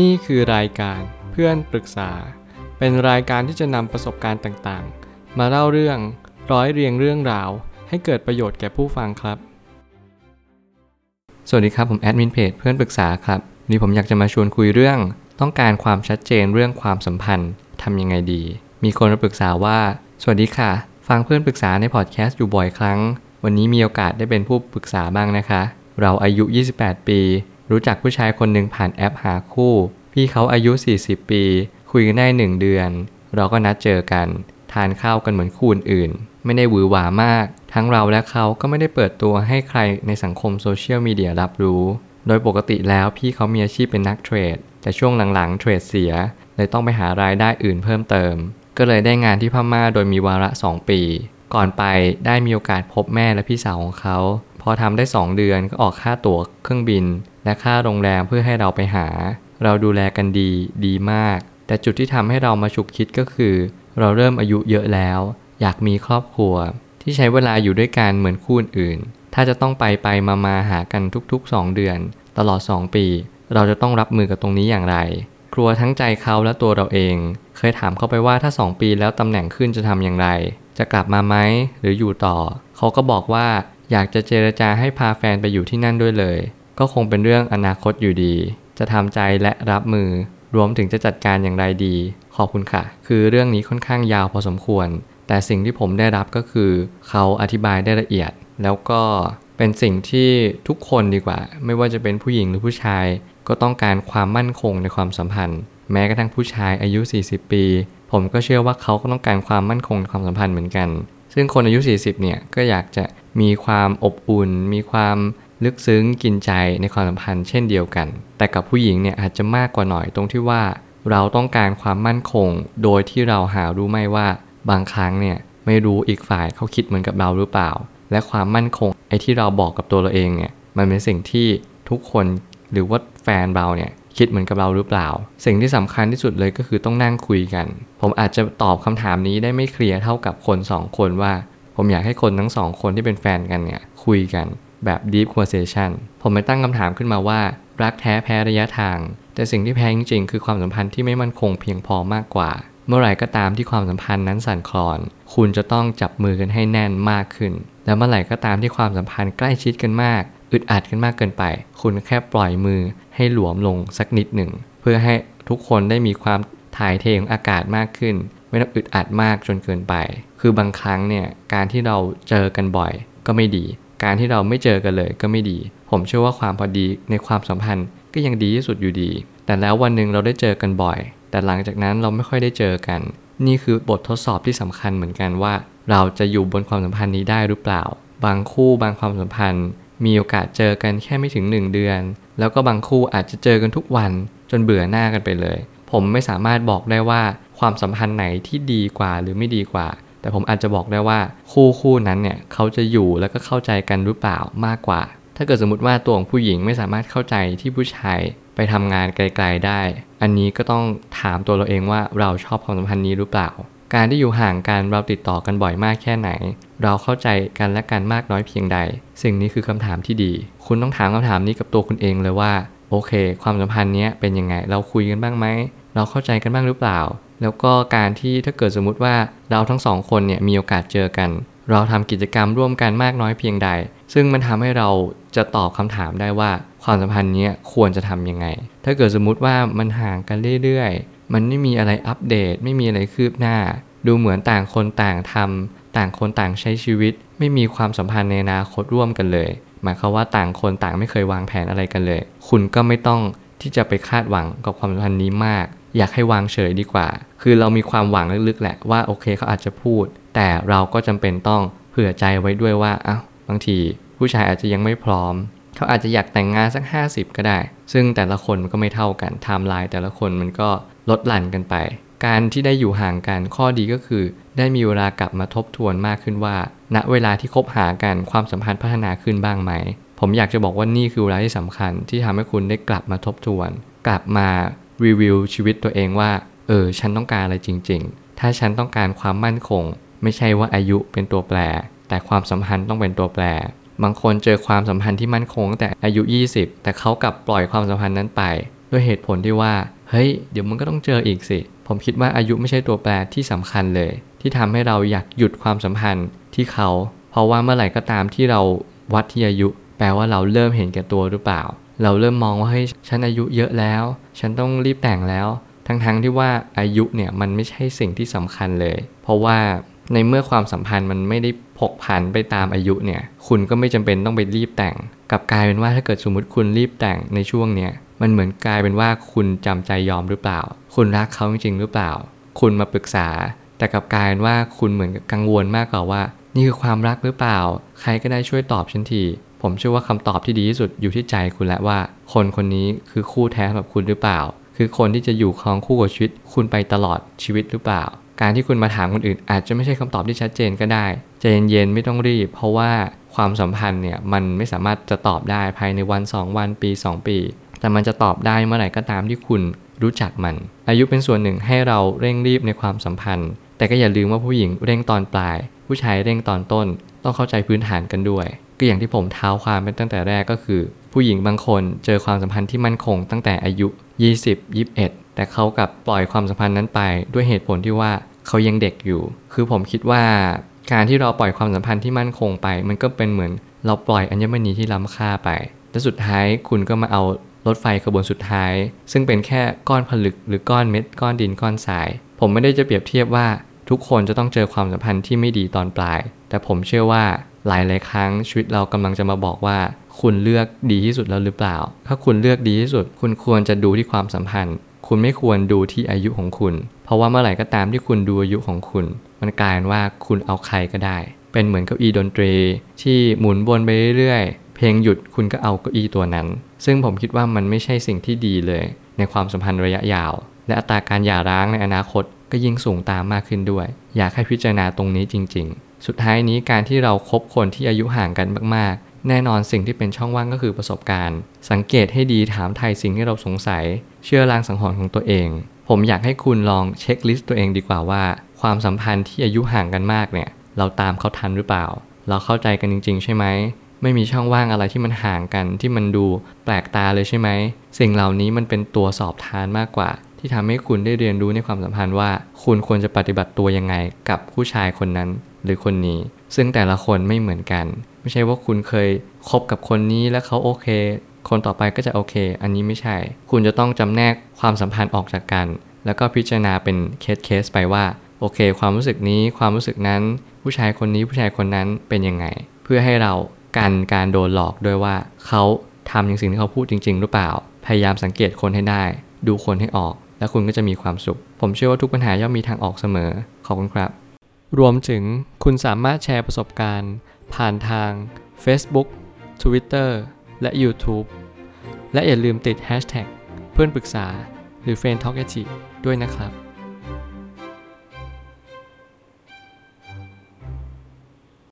นี่คือรายการเพื่อนปรึกษา เป็นรายการที่จะนำประสบการณ์ต่างๆ มาเล่าเรื่องร้อยเรียงเรื่องราว ให้เกิดประโยชน์แก่ผู้ฟังครับ สวัสดีครับผมแอดมินเพจเพื่อนปรึกษาครับนนี้ผมอยากจะมาชวนคุยเรื่อง ต้องการความชัดเจนเรื่องความสัมพันธ์ทำยังไงดี มีคนมาปรึกษาว่า สวัสดีค่ะ ฟังเพื่อนปรึกษาในพอดแคสต์อยู่บ่อยครั้ง วันนี้มีโอกาสได้เป็นผู้ปรึกษาบ้างนะคะ เราอายุ 28 ปี รู้จักผู้ชายคนหนึ่งผ่านแอปหาคู่ พี่เขาอายุ 40 ปี คุยกันได้1เดือน เราก็นัดเจอกัน ทานข้าวกันเหมือนคู่อื่น ไม่ได้หวือหวามาก ทั้งเราและเขาก็ไม่ได้เปิดตัวให้ใครในสังคมโซเชียลมีเดียรับรู้ โดยปกติแล้วพี่เขามีอาชีพเป็นนักเทรด แต่ช่วงหลังๆเทรดเสีย เลยต้องไปหารายได้อื่นเพิ่มเติม ก็เลยได้งานที่พม่าโดยมีวาระ 2 ปี ก่อนไปได้มีโอกาสพบแม่และพี่สาวของเขา อทำได้ 2 เดือนก็ออกค่าตั๋วเครื่องบิน และค่าโรงแรมเพื่อให้เราไปหา เราดูแลกันดีดีมาก แต่จุดที่ทำให้เรามาฉุกคิดก็คือ เราเริ่มอายุเยอะแล้ว อยากมีครอบครัว ที่ใช้เวลาอยู่ด้วยกันเหมือนคู่อื่น ถ้าจะต้องไปไปมามาหากันทุกๆ 2 เดือน ตลอด 2 ปี เราจะต้องรับมือกับตรงนี้อย่างไร กลัวทั้งใจเขาและตัวเราเอง เคยถามเขาไปว่าถ้า 2 ปีแล้วตำแหน่งขึ้นจะทำอย่างไร จะกลับมาไหมหรืออยู่ต่อ เขาก็บอกว่า อยากจะเจรจาให้พาแฟนไปอยู่ที่นั่นด้วยเลย ก็คงเป็นเรื่องอนาคตอยู่ดี จะทำใจและรับมือ รวมถึงจะจัดการอย่างไรดี ขอบคุณค่ะ คือเรื่องนี้ค่อนข้างยาวพอสมควร แต่สิ่งที่ผมได้รับก็คือ เขาอธิบายได้ละเอียด แล้วก็เป็นสิ่งที่ทุกคนดีกว่า ไม่ว่าจะเป็นผู้หญิงหรือผู้ชาย ก็ต้องการความมั่นคงในความสัมพันธ์ แม้กระทั่งผู้ชายอายุ 40 ปี ผมก็เชื่อว่าเขาก็ต้องการความมั่นคงในความสัมพันธ์เหมือนกัน ซึ่งคนอายุ 40 เนี่ยก็อยากจะมีความอบอุ่น มีความลึกซึ้งกินใจในความสัมพันธ์เช่นเดียวกัน แต่กับผู้หญิงเนี่ยอาจจะมากกว่าหน่อยตรงที่ว่า เราต้องการความมั่นคง โดยที่เราหารู้ไม่ว่าบางครั้งเนี่ยไม่รู้อีกฝ่ายเขาคิดเหมือนกับเราหรือเปล่า และความมั่นคงไอ้ที่เราบอกกับตัวเราเองเนี่ยมันเป็นสิ่งที่ทุกคนหรือว่าแฟนเราเนี่ยคิดเหมือนกับเราหรือเปล่า สิ่งที่สำคัญที่สุดเลยก็คือต้องนั่งคุยกัน ผมอาจจะตอบคำถามนี้ได้ไม่เคลียร์เท่ากับคนสองคนว่า ผมอยากให้คนทั้งสองคนที่เป็นแฟนกันเนี่ยคุยกันแบบ deep conversation ผมไปตั้งคำถามขึ้นมาว่า รักแท้แพ้ระยะทาง แต่สิ่งที่แพ้จริงๆ คือความสัมพันธ์ที่ไม่มั่นคงเพียงพอมากกว่า เมื่อไหร่ก็ตามที่ความสัมพันธ์นั้นสั่นคลอน คุณจะต้องจับมือกันให้แน่นมากขึ้น แล้วเมื่อไหร่ก็ตามที่ความสัมพันธ์ใกล้ชิดกันมาก อึดอัดกันมากเกินไป คุณแค่ปล่อยมือให้หลวมลงสักนิดหนึ่ง เพื่อให้ทุกคนได้มีความถ่ายเทของอากาศมากขึ้น ไม่ต้องอึดอัดมากจนเกินไป คือบางครั้งเนี่ยการที่เราเจอกันบ่อยก็ไม่ดี การที่เราไม่เจอกันเลยก็ไม่ดี ผมเชื่อว่าความพอดีในความสัมพันธ์ก็ยังดีที่สุดอยู่ดี แต่แล้ววันหนึ่งเราได้เจอกันบ่อย แต่หลังจากนั้นเราไม่ค่อยได้เจอกัน นี่คือบททดสอบที่สำคัญเหมือนกันว่า เราจะอยู่บนความสัมพันธ์นี้ได้หรือเปล่า บางคู่บางความสัมพันธ์ มีโอกาสเจอกันแค่ไม่ถึง 1 เดือน แล้วก็บางคู่อาจจะเจอกันทุกวันจนเบื่อหน้ากันไปเลย ผมไม่สามารถบอกได้ว่า ความสัมพันธ์ไหนที่ดีกว่าหรือไม่ดีกว่า แต่ผมอาจจะบอกได้ว่าคู่คู่นั้นเนี่ยเขาจะอยู่แล้วก็เข้าใจกันหรือเปล่ามากกว่า ถ้าเกิดสมมติว่าตัวของผู้หญิงไม่สามารถเข้าใจที่ผู้ชายไปทำงานไกล ๆได้ อันนี้ก็ต้องถามตัวเราเองว่าเราชอบความสัมพันธ์นี้หรือเปล่า การที่อยู่ห่างกันเราติดต่อกันบ่อยมากแค่ไหน เราเข้าใจกันและกันมากน้อยเพียงใด สิ่งนี้คือคำถามที่ดี คุณต้องถามคำถามนี้กับตัวคุณเองเลยว่าโอเค ความสัมพันธ์นี้เป็นยังไง เราคุยกันบ้างไหม เราเข้าใจกันบ้างหรือเปล่า แล้วก็การที่ถ้าเกิดสมมุติว่าเราทั้งสองคนเนี่ยมีโอกาสเจอกัน เราทำกิจกรรมร่วมกันมากน้อยเพียงใด ซึ่งมันทำให้เราจะตอบคำถามได้ว่าความสัมพันธ์นี้ควรจะทำยังไง ถ้าเกิดสมมุติว่ามันห่างกันเรื่อยๆ มันไม่มีอะไรอัปเดต ไม่มีอะไรคืบหน้า ดูเหมือนต่างคนต่างทำต่างคนต่างใช้ชีวิต ไม่มีความสัมพันธ์ในอนาคตร่วมกันเลย หมายความว่าต่างคนต่างไม่เคยวางแผนอะไรกันเลย คุณก็ไม่ต้องที่จะไปคาดหวังกับความสัมพันธ์นี้มาก อยากให้วางเฉยดีกว่า คือเรามีความหวังลึกๆแหละว่าโอเคเขาอาจจะพูด แต่เราก็จำเป็นต้องเผื่อใจไว้ด้วยว่าอ้าวบางทีผู้ชายอาจจะยังไม่พร้อม เขาอาจจะอยากแต่งงานสัก 50 ก็ได้ ซึ่งแต่ละคนก็ไม่เท่ากันไทม์ไลน์แต่ละคนมันก็ลดหลั่นกันไป การที่ได้อยู่ห่างกันข้อดีก็คือ ได้มีเวลากลับมาทบทวนมากขึ้นว่า ณเวลาที่คบหากันความสัมพันธ์พัฒนาขึ้นบ้างไหม ผมอยากจะบอกว่านี่คือเวลาที่สำคัญที่ทำให้คุณได้กลับมาทบทวน กลับมา รีวิวชีวิตตัวเองว่า เออ ฉันต้องการอะไรจริง ๆ ถ้าฉันต้องการความมั่นคง ไม่ใช่ว่าอายุเป็นตัวแปร แต่ความสัมพันธ์ต้องเป็นตัวแปร บางคนเจอความสัมพันธ์ที่มั่นคงตั้งแต่อายุ 20 แต่เขากลับปล่อยความสัมพันธ์นั้นไป ด้วยเหตุผลที่ว่า เฮ้ย เดี๋ยวมันก็ต้องเจออีกสิ ผมคิดว่าอายุไม่ใช่ตัวแปรที่สำคัญเลย ที่ทำให้เราอยากหยุดความสัมพันธ์ที่เขา เพราะว่าเมื่อไหร่ก็ตามที่เราวัดที่อายุ แปลว่าเราเริ่มเห็นแก่ตัวหรือเปล่า เราเริ่มมองว่าเฮ้ยฉันอายุเยอะแล้ว ฉันต้องรีบแต่งแล้ว ทั้งๆทที่ว่าอายุเนี่ยมันไม่ใช่สิ่งที่สำคัญเลย เพราะว่าในเมื่อความสัมพันธ์มันไม่ได้ผกผันไปตามอายุเนี่ย คุณก็ไม่จำเป็นต้องไปรีบแต่งกลับกลายเป็นว่าถ้าเกิดสมมติคุณรีบแต่งในช่วงเนี้ยมันเหมือนกลายเป็นว่าคุณจำใจยอมหรือเปล่า คุณรักเขาจริงๆหรือเปล่า คุณมาปรึกษา แต่กลับกลายเป็นว่าคุณเหมือนกังวลมากกว่าว่า นี่คือความรักหรือเปล่า ใครก็ได้ช่วยตอบฉันที ผมเชื่อว่าคำตอบที่ดีที่สุดอยู่ที่ใจคุณและว่า คนคนนี้คือคู่แท้สำหรับคุณหรือเปล่า คือคนที่จะอยู่ครองคู่กับชีวิต คุณไปตลอดชีวิตหรือเปล่า การที่คุณมาถามคนอื่น อาจจะไม่ใช่คำตอบที่ชัดเจนก็ได้ใจเย็นๆไม่ต้องรีบ เพราะว่าความสัมพันธ์เนี่ยมันไม่สามารถจะตอบได้ภายในวัน 2 วันปี 2 ปี แต่มันจะตอบได้เมื่อไหร่ก็ตามที่คุณรู้จักมัน อายุเป็นส่วนหนึ่งให้เราเร่งรีบในความสัมพันธ์ แต่ก็อย่าลืมว่าผู้หญิงเร่งตอนปลาย ผู้ชายเร่งตอนต้น ต้องเข้าใจพื้นฐานกันด้วย ก็อย่างที่ผมเท้าความเป็นตั้งแต่แรกก็คือ ผู้หญิงบางคนเจอความสัมพันธ์ที่มั่นคงตั้งแต่อายุ 20 21 แต่เขากลับปล่อยความสัมพันธ์นั้นไป ด้วยเหตุผลที่ว่าเขายังเด็กอยู่ คือผมคิดว่าการที่เราปล่อยความสัมพันธ์ที่มั่นคงไป มันก็เป็นเหมือนเราปล่อยอัญมณีที่ล้ำค่าไป และสุดท้ายคุณก็มาเอารถไฟขบวนสุดท้าย ซึ่งเป็นแค่ก้อนผลึกหรือก้อนเม็ดก้อนดินก้อนทราย ผมไม่ได้จะเปรียบเทียบว่าทุกคนจะต้องเจอความสัมพันธ์ที่ไม่ดีตอนปลาย แต่ผมเชื่อว่า หลายหลายครั้งชีวิตเรากำลังจะมาบอกว่า คุณเลือกดีที่สุดแล้วหรือเปล่า ถ้าคุณเลือกดีที่สุด คุณควรจะดูที่ความสัมพันธ์ คุณไม่ควรดูที่อายุของคุณ เพราะว่าเมื่อไหร่ก็ตามที่คุณดูอายุของคุณ มันกลายเป็นว่าคุณเอาใครก็ได้ เป็นเหมือนเก้าอี้ดนตรี ที่หมุนวนไปเรื่อยๆ เพลงหยุดคุณก็เอาเก้าอี้ตัวนั้น ซึ่งผมคิดว่ามันไม่ใช่สิ่งที่ดีเลย ในความสัมพันธ์ระยะยาว และอัตราการหย่าร้างในอนาคตก็ยิ่งสูงตามมากขึ้นด้วย อยากให้พิจารณาตรงนี้จริง ๆ สุดท้ายนี้การที่เราคบคนที่อายุห่างกันมากๆ แน่นอนสิ่งที่เป็นช่องว่างก็คือประสบการณ์ สังเกตให้ดีถามไถ่สิ่งที่เราสงสัย เชื่อลางสังหรณ์ของตัวเอง ผมอยากให้คุณลอง checklist ตัวเองดีกว่าว่า ความสัมพันธ์ที่อายุห่างกันมากเนี่ย เราตามเขาทันหรือเปล่า เราเข้าใจกันจริง ๆ ใช่ไหมไม่มีช่องว่างอะไรที่มันห่างกันที่มันดูแปลกตาเลยใช่ไหมสิ่งเหล่านี้มันเป็นตัวสอบทานมากกว่า ที่ทำให้คุณได้เรียนรู้ในความสัมพันธ์ว่า คุณควรจะปฏิบัติตัวยังไงกับผู้ชายคนนั้นหรือคนนี้ ซึ่งแต่ละคนไม่เหมือนกัน ไม่ใช่ว่าคุณเคยคบกับคนนี้แล้วเขาโอเค คนต่อไปก็จะโอเค อันนี้ไม่ใช่ คุณจะต้องจำแนกความสัมพันธ์ออกจากกัน แล้วก็พิจารณาเป็นเคสเคสไปว่าโอเค ความรู้สึกนี้ความรู้สึกนั้น ผู้ชายคนนี้ผู้ชายคนนั้นเป็นยังไง เพื่อให้เรากันการโดนหลอกด้วยว่าเขาทำอย่างสิ่งที่เขาพูดจริง ๆ หรือเปล่า พยายามสังเกตคนให้ได้ ดูคนให้ออก และคุณก็จะมีความสุข ผมเชื่อว่าทุกปัญหาย่อมมีทางออกเสมอ ขอบคุณครับ รวมถึงคุณสามารถแชร์ประสบการณ์ ผ่านทาง Facebook Twitter และ YouTube และอย่าลืมติด Hashtag เพื่อนปรึกษาหรือ f r ร e n d Talk ด้วยนะครับ